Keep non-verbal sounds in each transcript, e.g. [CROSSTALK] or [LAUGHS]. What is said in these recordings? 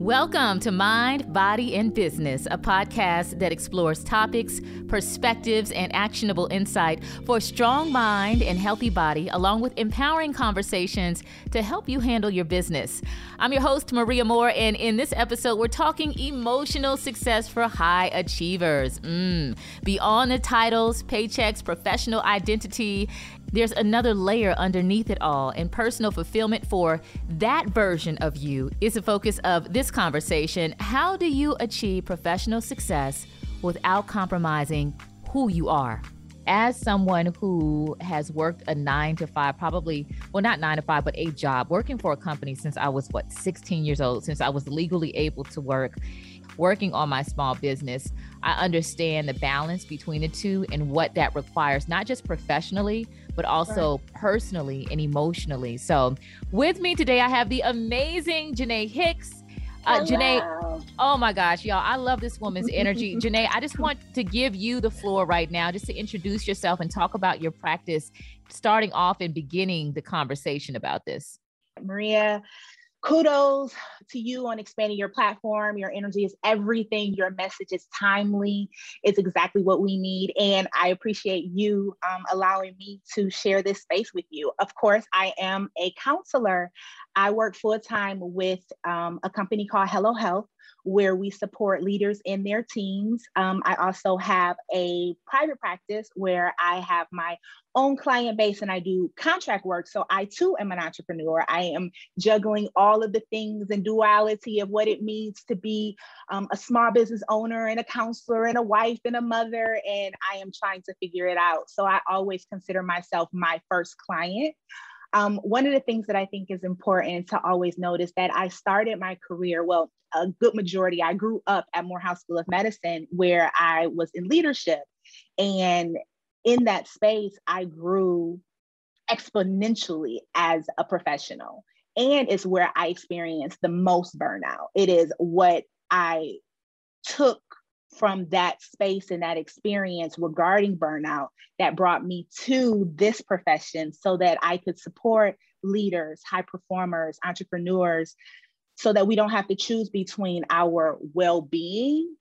Welcome to Mind, Body, and Business, a podcast that explores topics, perspectives, and actionable insight for a strong mind and healthy body, along with empowering conversations to help you handle your business. I'm your host, Maria Moore, and in this episode, we're talking emotional success for high achievers. Mm. Beyond the titles, paychecks, professional identity, there's another layer underneath it all, and personal fulfillment for that version of you is the focus of this conversation. How do you achieve professional success without compromising who you are? As someone who has worked a nine to five, probably, well, not nine to five, but a job, working for a company since I was, what, 16 years old, since I was legally able to work working on my small business, I understand the balance between the two and what that requires, not just professionally, but also right. personally and emotionally. So, with me today, I have the amazing Jenay Hicks. Uh, Jenay, oh my gosh, y'all, I love this woman's energy. [LAUGHS] Jenay, I just want to give you the floor right now just to introduce yourself and talk about your practice, starting off and beginning the conversation about this. Maria, kudos to you on expanding your platform. Your energy is everything. Your message is timely. It's exactly what we need. And I appreciate you um, allowing me to share this space with you. Of course, I am a counselor. I work full time with um, a company called Hello Health where we support leaders in their teams. Um, I also have a private practice where I have my own client base and I do contract work. So I too am an entrepreneur. I am juggling all of the things and duality of what it means to be um, a small business owner and a counselor and a wife and a mother. And I am trying to figure it out. So I always consider myself my first client. Um, one of the things that I think is important to always notice that I started my career, well, a good majority, I grew up at Morehouse School of Medicine where I was in leadership. And in that space, I grew exponentially as a professional. And it's where I experienced the most burnout. It is what I took from that space and that experience regarding burnout that brought me to this profession so that I could support leaders, high performers, entrepreneurs, so that we don't have to choose between our well being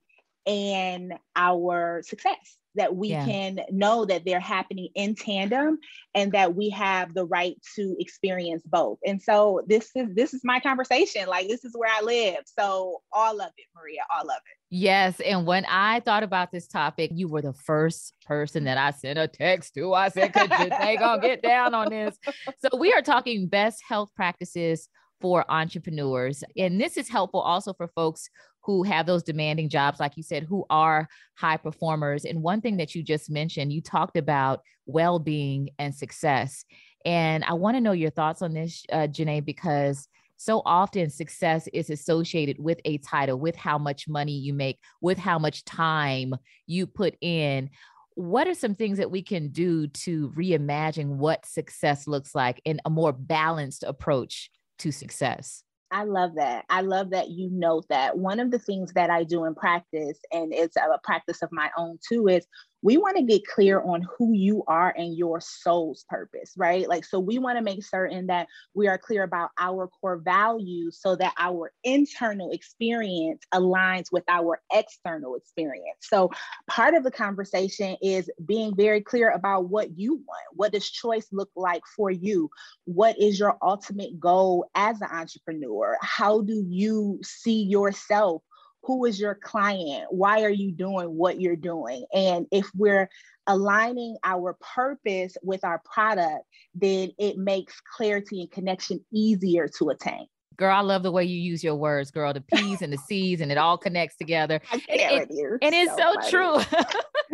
and our success that we yeah. can know that they're happening in tandem and that we have the right to experience both. And so this is this is my conversation. Like this is where i live. So all of it maria all of it yes and when i thought about this topic you were the first person that i sent a text to i said could you they gonna [LAUGHS] get down on this so we are talking best health practices for entrepreneurs. And this is helpful also for folks who have those demanding jobs, like you said, who are high performers. And one thing that you just mentioned, you talked about well being and success. And I want to know your thoughts on this, uh, Jenay, because so often success is associated with a title, with how much money you make, with how much time you put in. What are some things that we can do to reimagine what success looks like in a more balanced approach to success. I love that. I love that you note that. One of the things that I do in practice, and it's a practice of my own too, is we want to get clear on who you are and your soul's purpose, right? Like, so we want to make certain that we are clear about our core values so that our internal experience aligns with our external experience. So, part of the conversation is being very clear about what you want. What does choice look like for you? What is your ultimate goal as an entrepreneur? How do you see yourself? Who is your client? Why are you doing what you're doing? And if we're aligning our purpose with our product then it makes clarity and connection easier to attain. Girl i love the way you use your words girl. The p's and the c's and it all connects together. [LAUGHS] I and, it, and it's so, so true. [LAUGHS]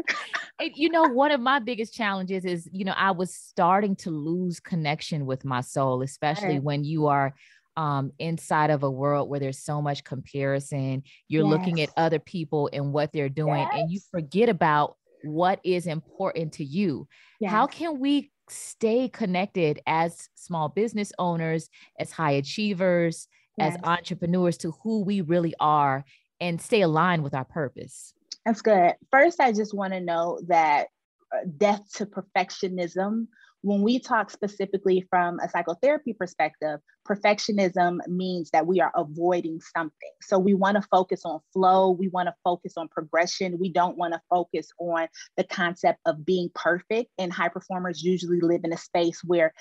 [LAUGHS] And, you know one of my biggest challenges is you know i was starting to lose connection with my soul especially right. when you are um, inside of a world where there's so much comparison. You're yes. looking at other people and what they're doing, yes. and you forget about what is important to you. Yes. How can we stay connected as small business owners, as high achievers, as entrepreneurs to who we really are and stay aligned with our purpose? That's good. First, I just want to know that uh, death to perfectionism when we talk specifically from a psychotherapy perspective, perfectionism means that we are avoiding something. So we want to focus on flow, we want to focus on progression. We don't want to focus on the concept of being perfect. And high performers usually live in a space where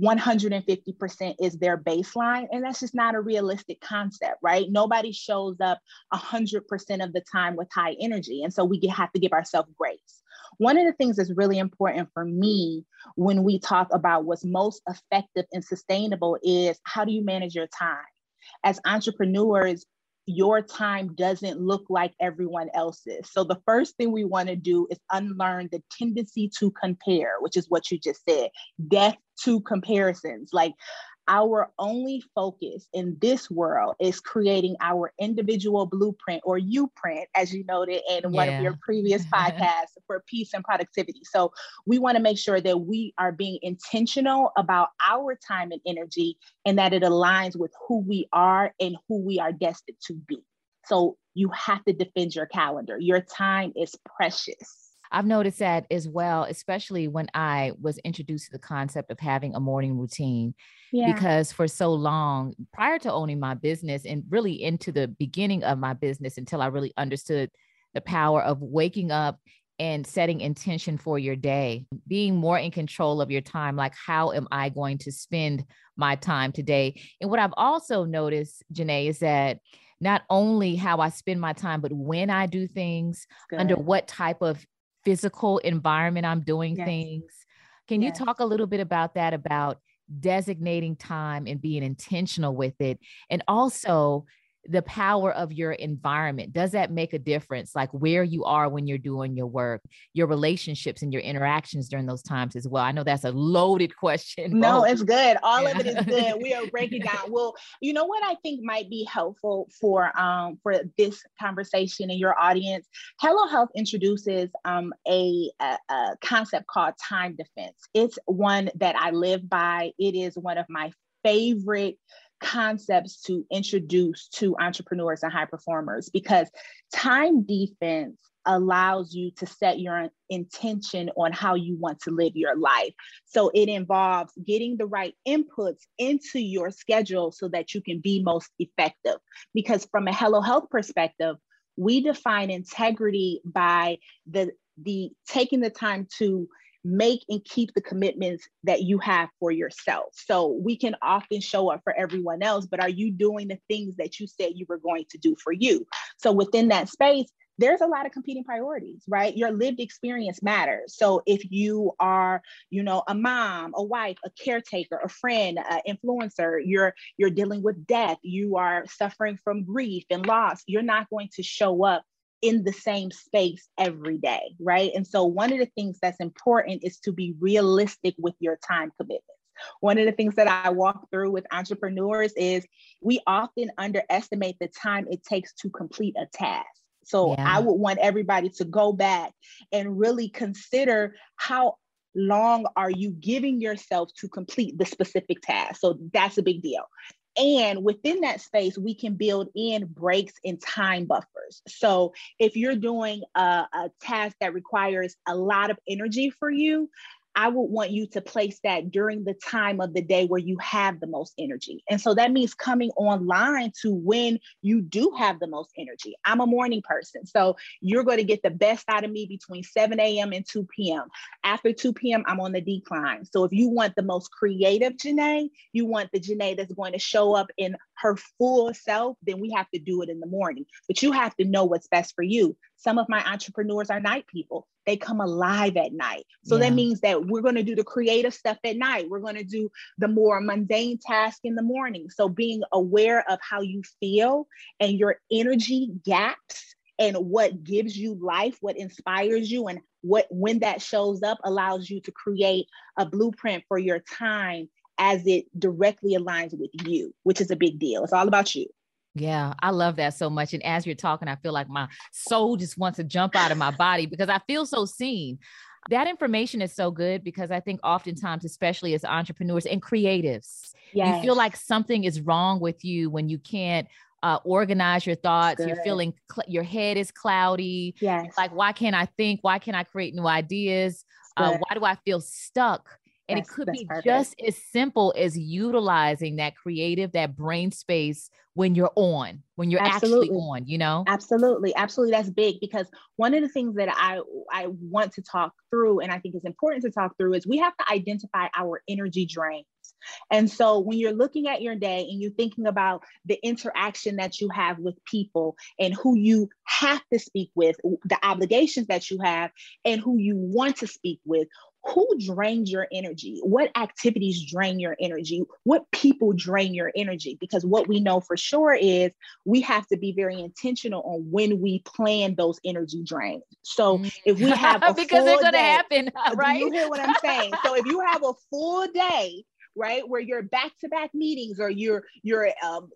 150% is their baseline. And that's just not a realistic concept, right? Nobody shows up 100% of the time with high energy. And so we have to give ourselves grace. One of the things that's really important for me when we talk about what's most effective and sustainable is how do you manage your time? As entrepreneurs, your time doesn't look like everyone else's. So the first thing we want to do is unlearn the tendency to compare, which is what you just said, death to comparisons. Like our only focus in this world is creating our individual blueprint or you print, as you noted in yeah. one of your previous [LAUGHS] podcasts for peace and productivity. So we want to make sure that we are being intentional about our time and energy and that it aligns with who we are and who we are destined to be. So you have to defend your calendar. Your time is precious. I've noticed that as well, especially when I was introduced to the concept of having a morning routine. Yeah. Because for so long, prior to owning my business and really into the beginning of my business, until I really understood the power of waking up and setting intention for your day, being more in control of your time. Like, how am I going to spend my time today? And what I've also noticed, Jenay, is that not only how I spend my time, but when I do things, Good. under what type of physical environment I'm doing yes. things. Can yes. you talk a little bit about that, about designating time and being intentional with it? And also, the power of your environment? Does that make a difference like where you are when you're doing your work your relationships and your interactions during those times as well? I know that's a loaded [LAUGHS] question no it's good. All yeah. of it is good. We are breaking down. Well you know what i think might be helpful for um for this conversation and your audience? Hello health introduces um a, a, a concept called time defense. It's one that i live by. It is one of my favorite concepts to introduce to entrepreneurs and high performers because time defense allows you to set your intention on how you want to live your life. So it involves getting the right inputs into your schedule so that you can be most effective. Because from a Hello Health perspective, we define integrity by the the taking the time to make and keep the commitments that you have for yourself. So we can often show up for everyone else, but are you doing the things that you said you were going to do for you? So within that space, there's a lot of competing priorities, right? Your lived experience matters. So if you are, you know, a mom, a wife, a caretaker, a friend, an influencer, you're you're dealing with death, you are suffering from grief and loss, you're not going to show up in the same space every day, right? And so, one of the things that's important is to be realistic with your time commitments. One of the things that I walk through with entrepreneurs is we often underestimate the time it takes to complete a task. So, yeah. I would want everybody to go back and really consider how long are you giving yourself to complete the specific task? So that's a big deal. And within that space, we can build in breaks and time buffers. So if you're doing a, a task that requires a lot of energy for you, I would want you to place that during the time of the day where you have the most energy. And so that means coming online to when you do have the most energy. I'm a morning person. So you're going to get the best out of me between 7 a.m. and 2 p.m. After 2 p.m., I'm on the decline. So if you want the most creative Jenay, you want the Jenay that's going to show up in her full self, then we have to do it in the morning. But you have to know what's best for you. Some of my entrepreneurs are night people. They come alive at night. So yeah. that means that we're going to do the creative stuff at night. We're going to do the more mundane task in the morning. So being aware of how you feel and your energy gaps and what gives you life, what inspires you, and what when that shows up allows you to create a blueprint for your time as it directly aligns with you, which is a big deal. It's all about you. Yeah, I love that so much. And as you're talking, I feel like my soul just wants to jump out of my body because I feel so seen. That information is so good because I think oftentimes, especially as entrepreneurs and creatives, yes. you feel like something is wrong with you when you can't uh, organize your thoughts. Good. You're feeling cl- your head is cloudy. Yes. Like, why can't I think? Why can't I create new ideas? Uh, why do I feel stuck? And that's, it could be perfect. just as simple as utilizing that creative, that brain space when you're on, when you're absolutely. actually on, you know? Absolutely. Absolutely. That's big because one of the things that I, I want to talk through and I think is important to talk through is we have to identify our energy drains. And so when you're looking at your day and you're thinking about the interaction that you have with people and who you have to speak with, the obligations that you have, and who you want to speak with, who drains your energy? What activities drain your energy? What people drain your energy? Because what we know for sure is we have to be very intentional on when we plan those energy drains. So mm. if we have [LAUGHS] a because they're going to happen, [LAUGHS] right? You hear what I'm saying? so if you have a full day right where you're back to back meetings or you're you're um,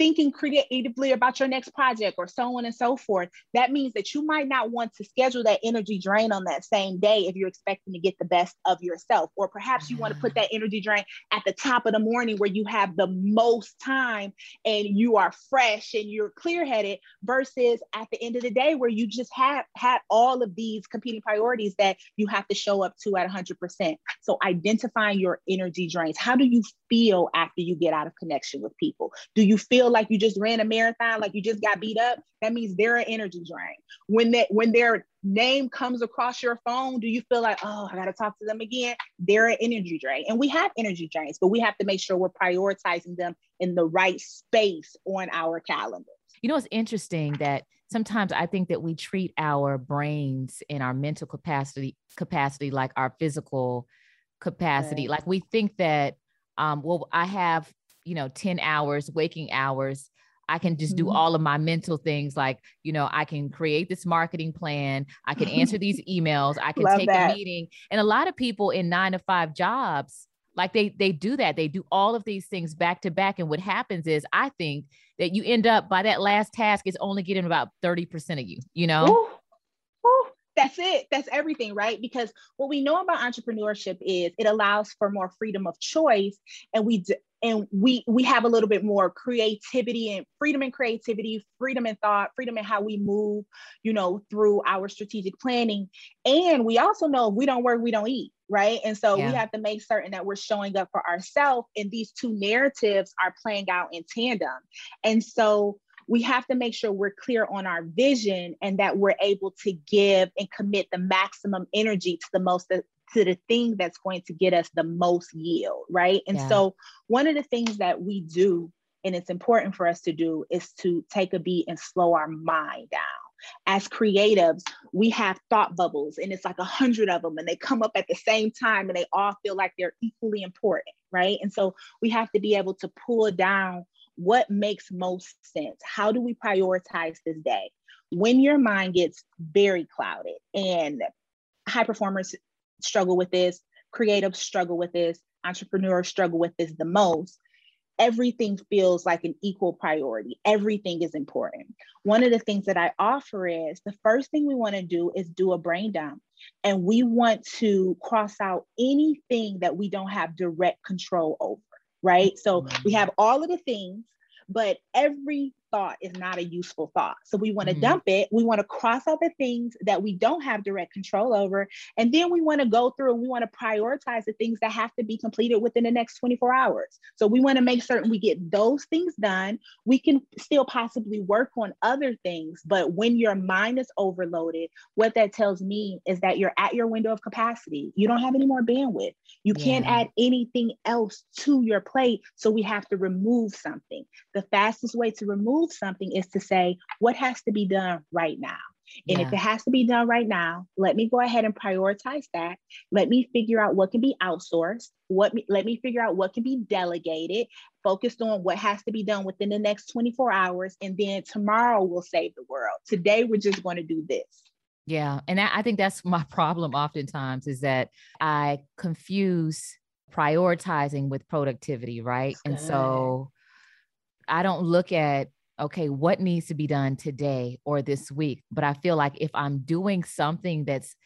thinking creatively about your next project or so on and so forth, that means that you might not want to schedule that energy drain on that same day if you're expecting to get the best of yourself. Or perhaps you want to put that energy drain at the top of the morning where you have the most time and you are fresh and you're clear headed versus at the end of the day where you just have had all of these competing priorities that you have to show up to at 100%. So identifying your energy drains. How do you feel after you get out of connection with people? Do you feel like you just ran a marathon, like you just got beat up, that means they're an energy drain. When that when their name comes across your phone, do you feel like, oh, I gotta talk to them again? They're an energy drain. And we have energy drains, but we have to make sure we're prioritizing them in the right space on our calendar. You know, it's interesting that sometimes I think that we treat our brains and our mental capacity capacity like our physical capacity. Right. Like we think that um, well, I have you know 10 hours waking hours I can just do mm-hmm. all of my mental things like, you know, I can create this marketing plan, I can answer these [LAUGHS] emails, I can take that. a meeting. And a lot of people in 9 to 5 jobs like they they do that. They do all of these things back to back and what happens is I think that you end up by that last task is only getting about 30% of you, you know? Ooh, ooh, that's it. That's everything, right? Because what we know about entrepreneurship is it allows for more freedom of choice and we and we we have a little bit more creativity and freedom and creativity freedom and thought freedom in how we move you know through our strategic planning. And we also know if we don't work we don't eat right? And so yeah. we have to make certain that we're showing up for ourselves and these two narratives are playing out in tandem. And so we have to make sure we're clear on our vision and that we're able to give and commit the maximum energy to the most to the thing that's going to get us the most yield, right? And yeah. so, one of the things that we do, and it's important for us to do, is to take a beat and slow our mind down. As creatives, we have thought bubbles, and it's like a hundred of them, and they come up at the same time, and they all feel like they're equally important, right? And so, we have to be able to pull down what makes most sense. How do we prioritize this day? When your mind gets very clouded and high performers struggle with this, creatives struggle with this, entrepreneurs struggle with this the most. Everything feels like an equal priority. Everything is important. One of the things that I offer is the first thing we want to do is do a brain dump. And we want to cross out anything that we don't have direct control over, right? So we have all of the things, but every thought is not a useful thought. So we want to mm-hmm. dump it. We want to cross out the things that we don't have direct control over. And then we want to go through and we want to prioritize the things that have to be completed within the next 24 hours. So we want to make certain we get those things done. We can still possibly work on other things. But when your mind is overloaded, what that tells me is that you're at your window of capacity. You don't have any more bandwidth. You yeah. can't add anything else to your plate. So we have to remove something. The fastest way to remove something is to say what has to be done right now. And yeah. if it has to be done right now, let me go ahead and prioritize that. Let me figure out what can be outsourced. What let me figure out what can be delegated, focused on what has to be done within the next 24 hours. And then tomorrow we'll save the world. Today we're just going to do this. Yeah. And I think that's [LAUGHS] my problem oftentimes is that I confuse prioritizing with productivity, right? And so I don't look at, okay, what needs to be done today or this week, but I feel like if I'm doing something that's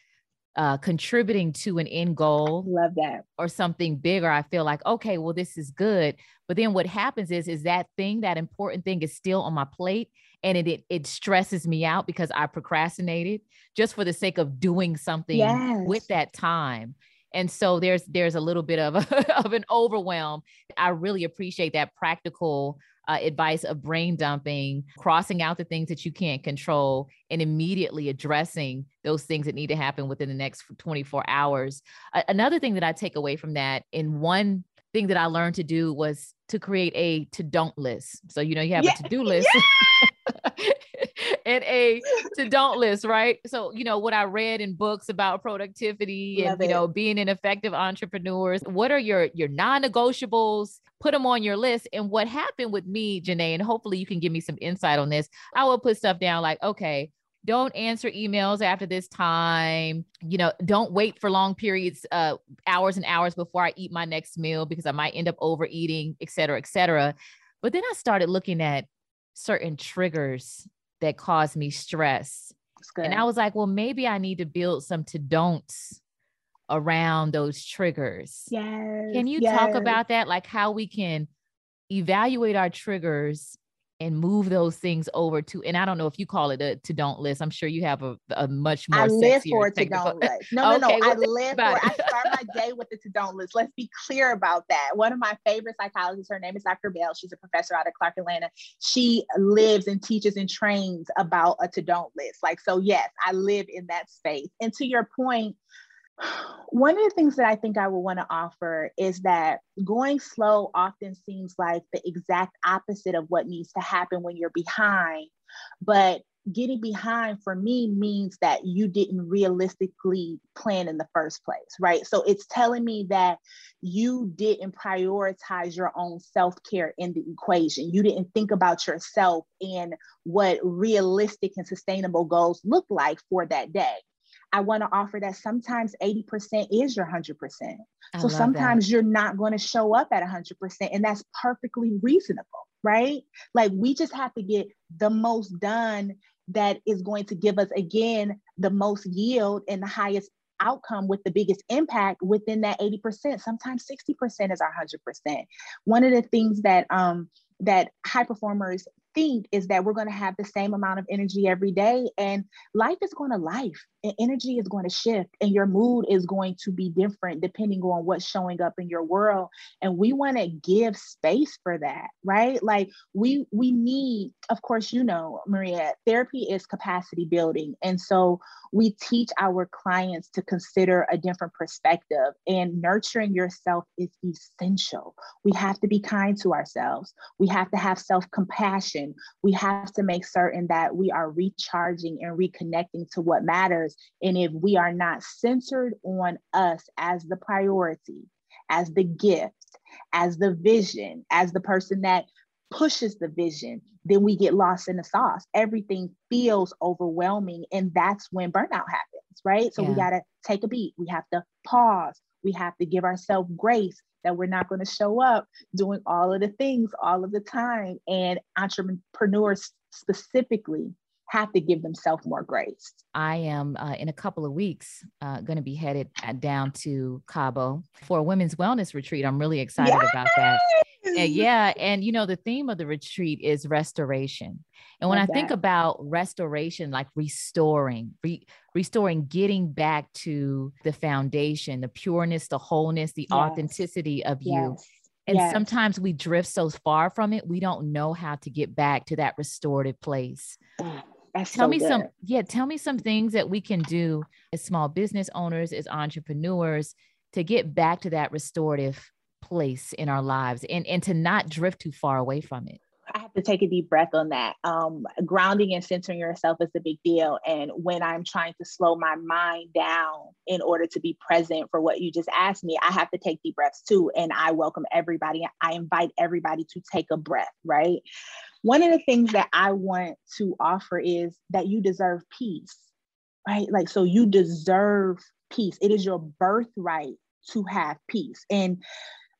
uh, contributing to an end goal love that. or something bigger i feel like okay well this is good. But then what happens is is that thing that important thing is still on my plate and it it, it stresses me out because i procrastinated just for the sake of doing something yes. with that time and so there's there's a little bit of [LAUGHS] of an overwhelm i really appreciate that practical uh, advice of brain dumping, crossing out the things that you can't control, and immediately addressing those things that need to happen within the next 24 hours. Uh, another thing that I take away from that, in one thing that I learned to do was to create a to don't list. So, you know, you have yeah. a to do [LAUGHS] list. Yeah. A to don't list, right? So, you know, what I read in books about productivity Love and you know, being an effective entrepreneur, what are your your non-negotiables? Put them on your list. And what happened with me, Jenay, and hopefully you can give me some insight on this. I will put stuff down like, okay, don't answer emails after this time you know don't wait for long periods uh hours and hours before i eat my next meal because i might end up overeating et cetera et cetera but then i started looking at certain triggers that caused me stress. And I was like, well, maybe I need to build some to don'ts around those triggers. Yes. Can you yes. talk about that? Like how we can evaluate our triggers and move those things over to and I don't know if you call it a to don't list. I'm sure you have a, a much more I live for to don't list. No, [LAUGHS] no, okay, no. I live for I start my day with the to don't list. Let's be clear about that. One of my favorite psychologists, her name is Dr. Bell. She's a professor out of Clark Atlanta. She lives and teaches and trains about a to don't list. Like, so yes, I live in that space. And to your point, one of the things that I think I would want to offer is that going slow often seems like the exact opposite of what needs to happen when you're behind. But getting behind for me means that you didn't realistically plan in the first place, right? So it's telling me that you didn't prioritize your own self care in the equation. You didn't think about yourself and what realistic and sustainable goals look like for that day. I want to offer that sometimes 80% is your 100%. I so sometimes that. you're not going to show up at 100%, and that's perfectly reasonable, right? Like we just have to get the most done that is going to give us, again, the most yield and the highest outcome with the biggest impact within that 80%. Sometimes 60% is our 100%. One of the things that, um, that high performers think is that we're going to have the same amount of energy every day and life is going to life energy is going to shift and your mood is going to be different depending on what's showing up in your world. And we want to give space for that right? Like we we need of course you know maria therapy is capacity building. And so we teach our clients to consider a different perspective and nurturing yourself is essential. We have to be kind to ourselves. We have to have self compassion we have to make certain that we are recharging and reconnecting to what matters. And if we are not centered on us as the priority, as the gift, as the vision, as the person that pushes the vision, then we get lost in the sauce. Everything feels overwhelming. And that's when burnout happens, right? So yeah. we got to take a beat. We have to pause. We have to give ourselves grace that we're not going to show up doing all of the things all of the time. And entrepreneurs specifically have to give themselves more grace. I am uh, in a couple of weeks uh, going to be headed uh, down to Cabo for a women's wellness retreat. I'm really excited yes! about that. And yeah, and you know the theme of the retreat is restoration. And when Love I that. think about restoration, like restoring, re- restoring, getting back to the foundation, the pureness, the wholeness, the yes. authenticity of you. And yes. sometimes we drift so far from it, we don't know how to get back to that restorative place. That's tell so me good. some, yeah, tell me some things that we can do as small business owners, as entrepreneurs to get back to that restorative place in our lives and, and to not drift too far away from it. I have to take a deep breath on that. Um, grounding and centering yourself is a big deal. And when I'm trying to slow my mind down in order to be present for what you just asked me, I have to take deep breaths too. And I welcome everybody. I invite everybody to take a breath, right? One of the things that I want to offer is that you deserve peace, right? Like, so you deserve peace. It is your birthright to have peace. And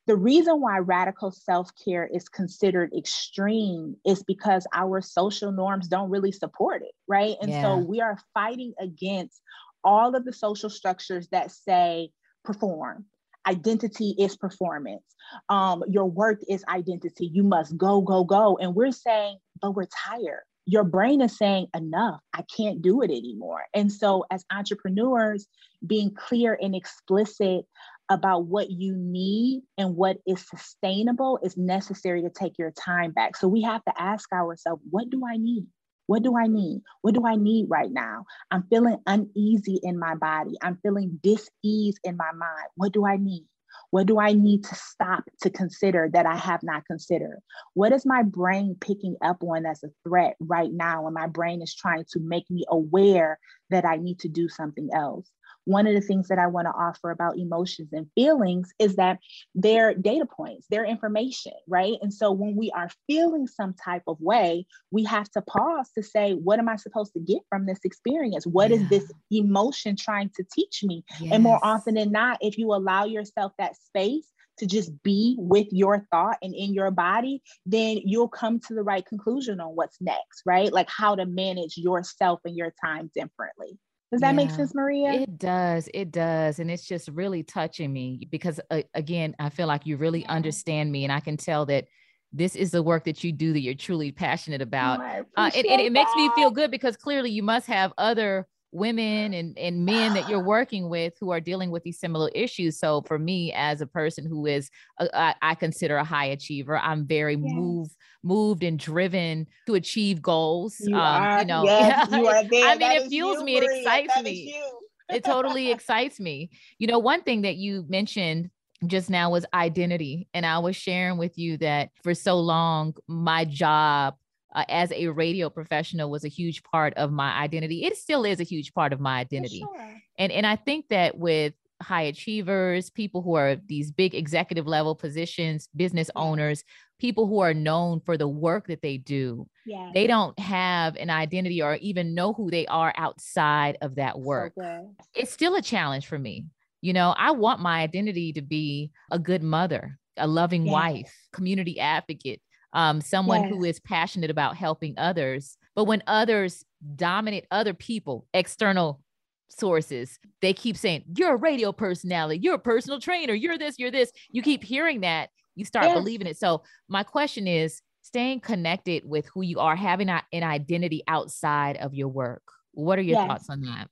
the reason why radical self care is considered extreme is because our social norms don't really support it, right? And yeah. so we are fighting against all of the social structures that say perform. Identity is performance. Um, your work is identity. You must go, go, go. And we're saying, but we're tired. Your brain is saying, enough, I can't do it anymore. And so, as entrepreneurs, being clear and explicit about what you need and what is sustainable is necessary to take your time back. So we have to ask ourselves, what do I need? What do I need? What do I need right now? I'm feeling uneasy in my body. I'm feeling dis-ease in my mind. What do I need? What do I need to stop to consider that I have not considered? What is my brain picking up on as a threat right now? And my brain is trying to make me aware that I need to do something else one of the things that I want to offer about emotions and feelings is that they're data points, they're information, right? And so when we are feeling some type of way, we have to pause to say, what am I supposed to get from this experience? What yeah. is this emotion trying to teach me? Yes. And more often than not, if you allow yourself that space, to just be with your thought and in your body, then you'll come to the right conclusion on what's next, right? Like how to manage yourself and your time differently. Does that yeah, make sense, Maria? It does. It does. And it's just really touching me because, uh, again, I feel like you really understand me. And I can tell that this is the work that you do that you're truly passionate about. Oh, uh, and, and, it makes me feel good because clearly you must have other women and, and men that you're working with who are dealing with these similar issues. So for me, as a person who is, a, I, I consider a high achiever, I'm very yeah. moved, moved and driven to achieve goals. You, um, are, you know, [LAUGHS] yes, you are there. I mean, that it fuels you, me. Maria. It excites that me. it totally excites me. You know, one thing that you mentioned just now was identity. And I was sharing with you that for so long, my job uh, as a radio professional was a huge part of my identity. It still is a huge part of my identity. Sure. And and I think that with high achievers, people who are these big executive level positions, business owners, people who are known for the work that they do. Yeah. They don't have an identity or even know who they are outside of that work. So it's still a challenge for me. You know, I want my identity to be a good mother, a loving yeah. wife, community advocate, um, someone who is passionate about helping others. But when others dominate other people, external sources, they keep saying, You're a radio personality, you're a personal trainer, you're this, you're this. You keep hearing that, you start believing it. So, my question is staying connected with who you are, having an identity outside of your work. What are your yes. thoughts on that?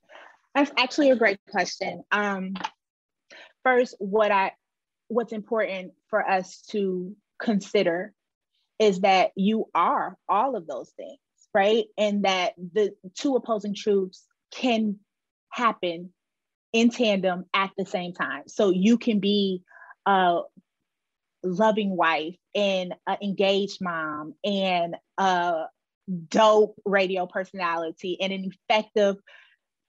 That's actually a great question. Um, first, what I what's important for us to consider is that you are all of those things, right? And that the two opposing truths can happen in tandem at the same time. So you can be a loving wife and an engaged mom and a dope radio personality and an effective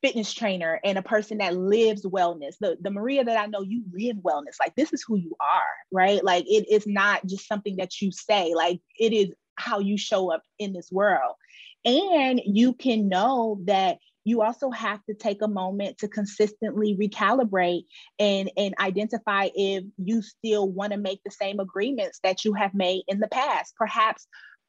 fitness trainer and a person that lives wellness. The, the Maria that I know, you live wellness. Like this is who you are, right? Like it is not just something that you say, like it is how you show up in this world. And you can know that you also have to take a moment to consistently recalibrate and, and identify if you still want to make the same agreements that you have made in the past. Perhaps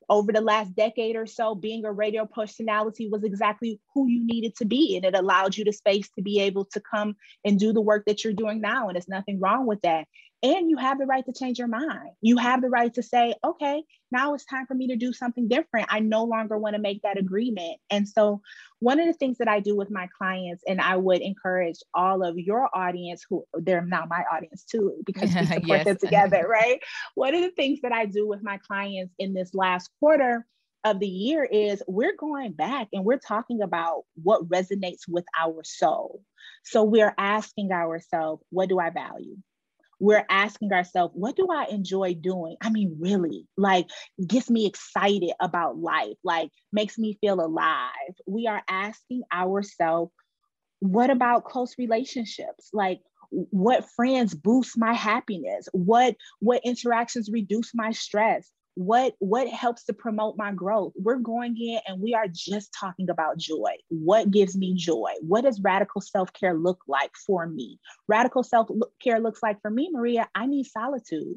over the last decade or so, being a radio personality was exactly who you needed to be. And it allowed you the space to be able to come and do the work that you're doing now. And there's nothing wrong with that. And you have the right to change your mind. You have the right to say, okay, now it's time for me to do something different. I no longer want to make that agreement. And so, one of the things that I do with my clients, and I would encourage all of your audience who they're now my audience too, because we [LAUGHS] support yes. them together, [LAUGHS] right? One of the things that I do with my clients in this last quarter of the year is we're going back and we're talking about what resonates with our soul. So we're asking ourselves, what do I value? We're asking ourselves, what do I enjoy doing? I mean, really, like gets me excited about life, like makes me feel alive. We are asking ourselves, what about close relationships? Like, what friends boost my happiness? What what interactions reduce my stress? What what helps to promote my growth we're going in and we are just talking about joy what gives me joy what does radical self-care look like for me radical self-care looks like for me maria i need solitude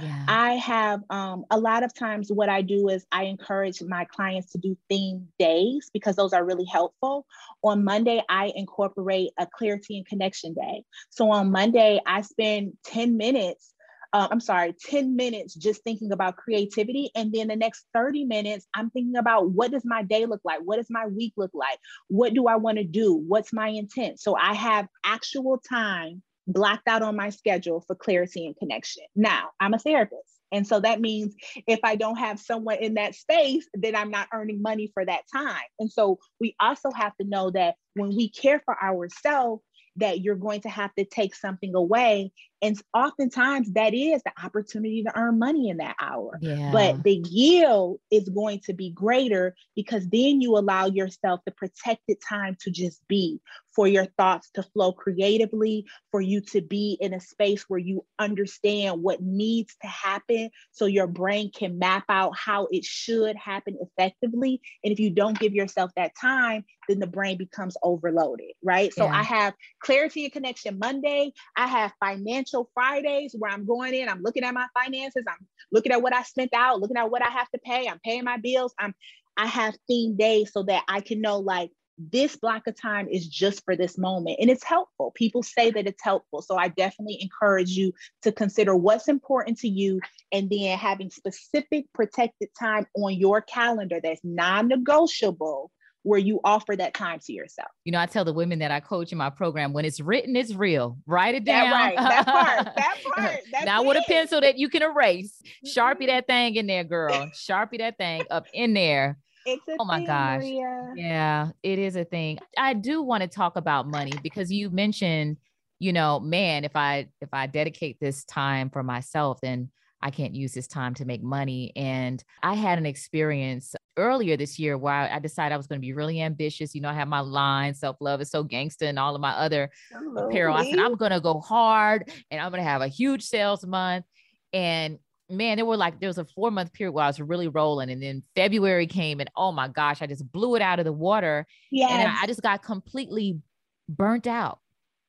yeah. I have um, a lot of times what I do is I encourage my clients to do theme days because those are really helpful. On Monday, I incorporate a clarity and connection day. So on Monday, I spend 10 minutes uh, I'm sorry, 10 minutes just thinking about creativity. And then the next 30 minutes, I'm thinking about what does my day look like? What does my week look like? What do I want to do? What's my intent? So I have actual time blocked out on my schedule for clarity and connection. Now, I'm a therapist. And so that means if I don't have someone in that space, then I'm not earning money for that time. And so we also have to know that when we care for ourselves, that you're going to have to take something away. And oftentimes that is the opportunity to earn money in that hour. Yeah. But the yield is going to be greater because then you allow yourself the protected time to just be, for your thoughts to flow creatively, for you to be in a space where you understand what needs to happen so your brain can map out how it should happen effectively. And if you don't give yourself that time, then the brain becomes overloaded, right? Yeah. So I have clarity and connection Monday. I have financial Fridays where I'm going in, I'm looking at my finances, I'm looking at what I spent out, looking at what I have to pay, I'm paying my bills. I'm I have theme days so that I can know like this block of time is just for this moment and it's helpful people say that it's helpful so i definitely encourage you to consider what's important to you and then having specific protected time on your calendar that's non-negotiable where you offer that time to yourself. You know, I tell the women that I coach in my program when it's written, it's real. Write it down. That right. That part. [LAUGHS] That part. That's now with a pencil that you can erase. Sharpie mm-hmm. that thing in there, girl. [LAUGHS] Sharpie that thing up in there. It's a oh my thing, gosh. Maria. Yeah, it is a thing. I do want to talk about money because you mentioned, you know, man, if I if I dedicate this time for myself, then I can't use this time to make money. And I had an experience earlier this year where I, decided I was going to be really ambitious. You know, I have my line, self love is so gangster, and all of my other Hello, apparel. I said, I'm going to go hard and I'm going to have a huge sales month. And man, there were like, there was a four month period where I was really rolling. And then February came and oh my gosh, I just blew it out of the water. Yeah. And I, I, just got completely burnt out.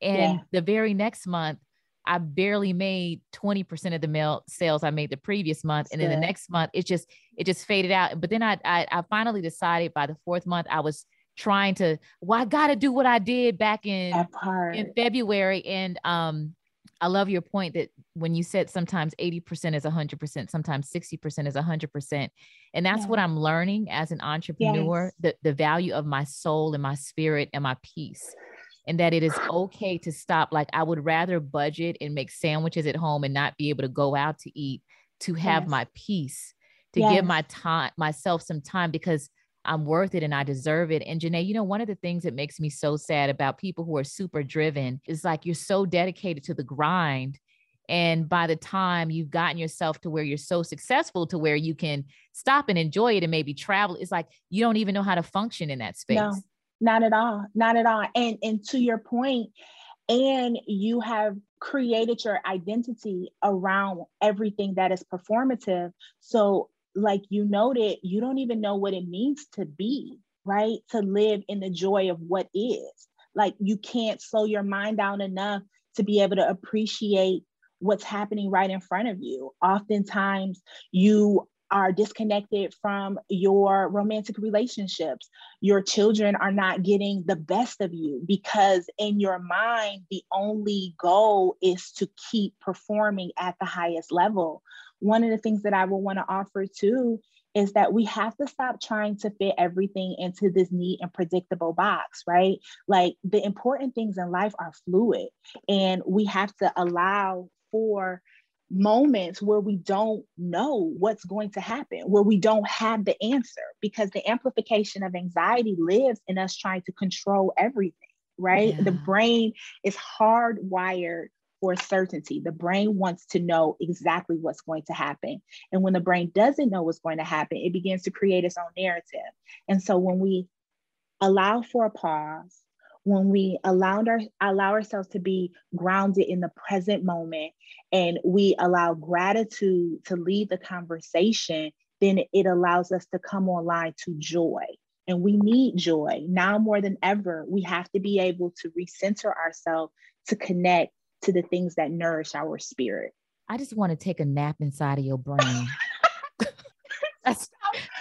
And yeah. the very next month, I barely made 20% of the mail sales I made the previous month. and then the next month, it just, it just faded out. But then I, I, I finally decided by the fourth month, I was trying to, well, I got to do what I did back in, in February. And, um, I love your point that when you said sometimes 80% is 100%, sometimes 60% is 100%. And that's yeah. what I'm learning as an entrepreneur yes. the, the value of my soul and my spirit and my peace and that it is okay to stop. Like I would rather budget and make sandwiches at home and not be able to go out to eat to have yes. my peace, to yes. give my time myself some time because I'm worth it and I deserve it. And Jenay, you know, one of the things that makes me so sad about people who are super driven is like you're so dedicated to the grind. And by the time you've gotten yourself to where you're so successful to where you can stop and enjoy it and maybe travel, it's like you don't even know how to function in that space. No. Not at all. Not at all. And and to your point, and you have created your identity around everything that is performative. So, like you noted, you don't even know what it means to be, right? To live in the joy of what is. Like you can't slow your mind down enough to be able to appreciate what's happening right in front of you. Oftentimes, you are disconnected from your romantic relationships. Your children are not getting the best of you because, in your mind, the only goal is to keep performing at the highest level. One of the things that I will want to offer too is that we have to stop trying to fit everything into this neat and predictable box, right? Like the important things in life are fluid, and we have to allow for moments where we don't know what's going to happen, where we don't have the answer, because the amplification of anxiety lives in us trying to control everything, right? Yeah. The brain is hardwired for certainty. The brain wants to know exactly what's going to happen. And when the brain doesn't know what's going to happen, it begins to create its own narrative. And so when we allow for a pause, when we allowed our allow ourselves to be grounded in the present moment and we allow gratitude to lead the conversation then it allows us to come online to joy. And we need joy. Now more than ever we have to be able to recenter ourselves to connect to the things that nourish our spirit. I just want to take a nap inside of your brain. [LAUGHS] That's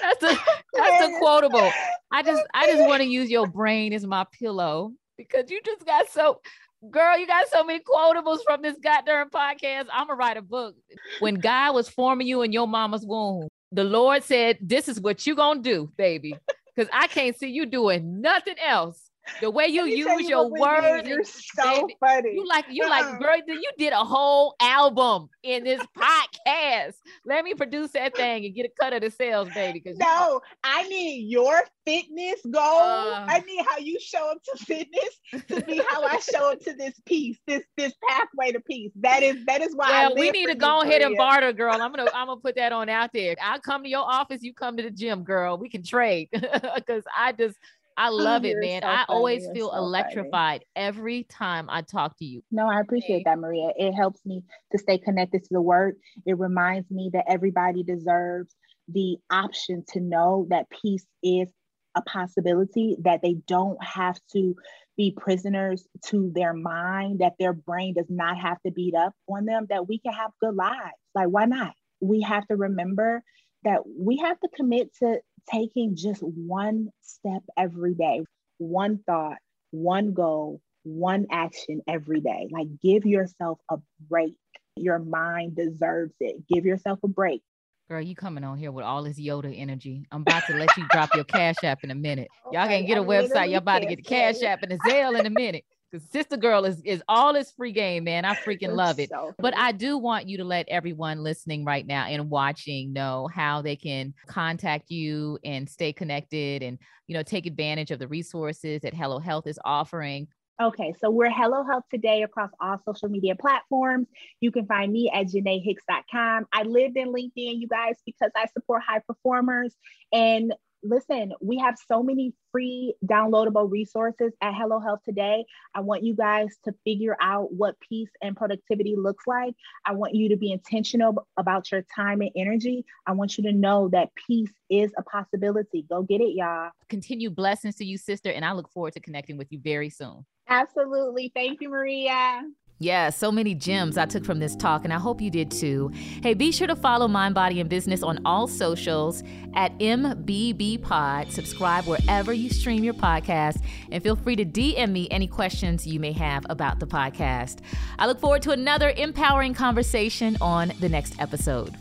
that's a that's a quotable. I just I just want to use your brain as my pillow because you just got so girl, you got so many quotables from this goddamn podcast. I'm gonna write a book. When God was forming you in your mama's womb, the Lord said, This is what you gonna do, baby. Because I can't see you doing nothing else the way you use you your words, you're so funny. You like you like uh-uh. girl. You did a whole album in this podcast. Let me produce that thing and get a cut of the sales, baby. Because no, you know, I need your fitness goal. Uh, I need how you show up to fitness to be how I show up to this piece, this this pathway to peace. That is that is why. Well, we need to go ahead and barter, girl. I'm gonna I'm gonna put that on out there. I'll come to your office. You come to the gym, girl. We can trade [LAUGHS] because I just I oh, love oh, it, man. So I always feel so electrified funny. every time I talk to you. No, I appreciate that, Maria. It helps me to stay connected to the work. It reminds me that everybody deserves the option to know that peace is a possibility, that they don't have to be prisoners to their mind, that their brain does not have to beat up on them, that we can have good lives. Like, why not? We have to remember that we have to commit to taking just one step every day, one thought, one goal, one action every day. Like give yourself a break. Your mind deserves it. Give yourself a break. Girl, you coming on here with all this Yoda energy. I'm about to let you drop your Cash App in a minute. [LAUGHS] Y'all okay, can get a website. Y'all about to get the Cash App and the Zelle in a minute. Because Sister Girl is is all this free game, man. I [LAUGHS] freaking love it. So but I do want you to let everyone listening right now and watching know how they can contact you and stay connected and you know take advantage of the resources that Hello Health is offering. Okay, so we're Hello Health today across all social media platforms. You can find me at JenayHicks.com. I lived in LinkedIn, you guys, because I support high performers. And listen, we have so many free downloadable resources at Hello Health today. I want you guys to figure out what peace and productivity looks like. I want you to be intentional about your time and energy. I want you to know that peace is a possibility. Go get it, y'all. Continue blessings to you, sister. And I look forward to connecting with you very soon. Absolutely. Thank you, Maria. Yeah, so many gems I took from this talk, and I hope you did too. Hey, be sure to follow Mind, Body, and Business on all socials at MBB Pod. Subscribe wherever you stream your podcast, and feel free to DM me any questions you may have about the podcast. I look forward to another empowering conversation on the next episode.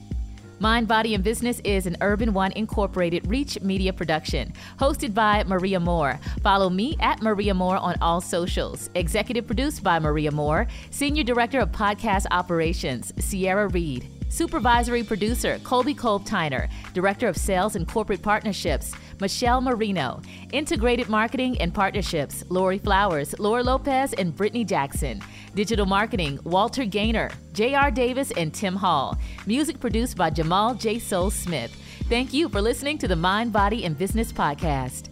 Mind, Body, and Business is an Urban One Incorporated Reach Media production, hosted by Maria Moore. Follow me at Maria Moore on all socials. Executive produced by Maria Moore, Senior Director of Podcast Operations, Sierra Reed. Supervisory producer Colby Kolb Tyner, Director of Sales and Corporate Partnerships Michelle Marino, Integrated Marketing and Partnerships Lori Flowers, Laura Lopez, and Brittany Jackson. Digital Marketing, Walter Gaynor, J.R. Davis, and Tim Hall. Music produced by Jamal J. Soul Smith. Thank you for listening to the Mind, Body, and Business Podcast.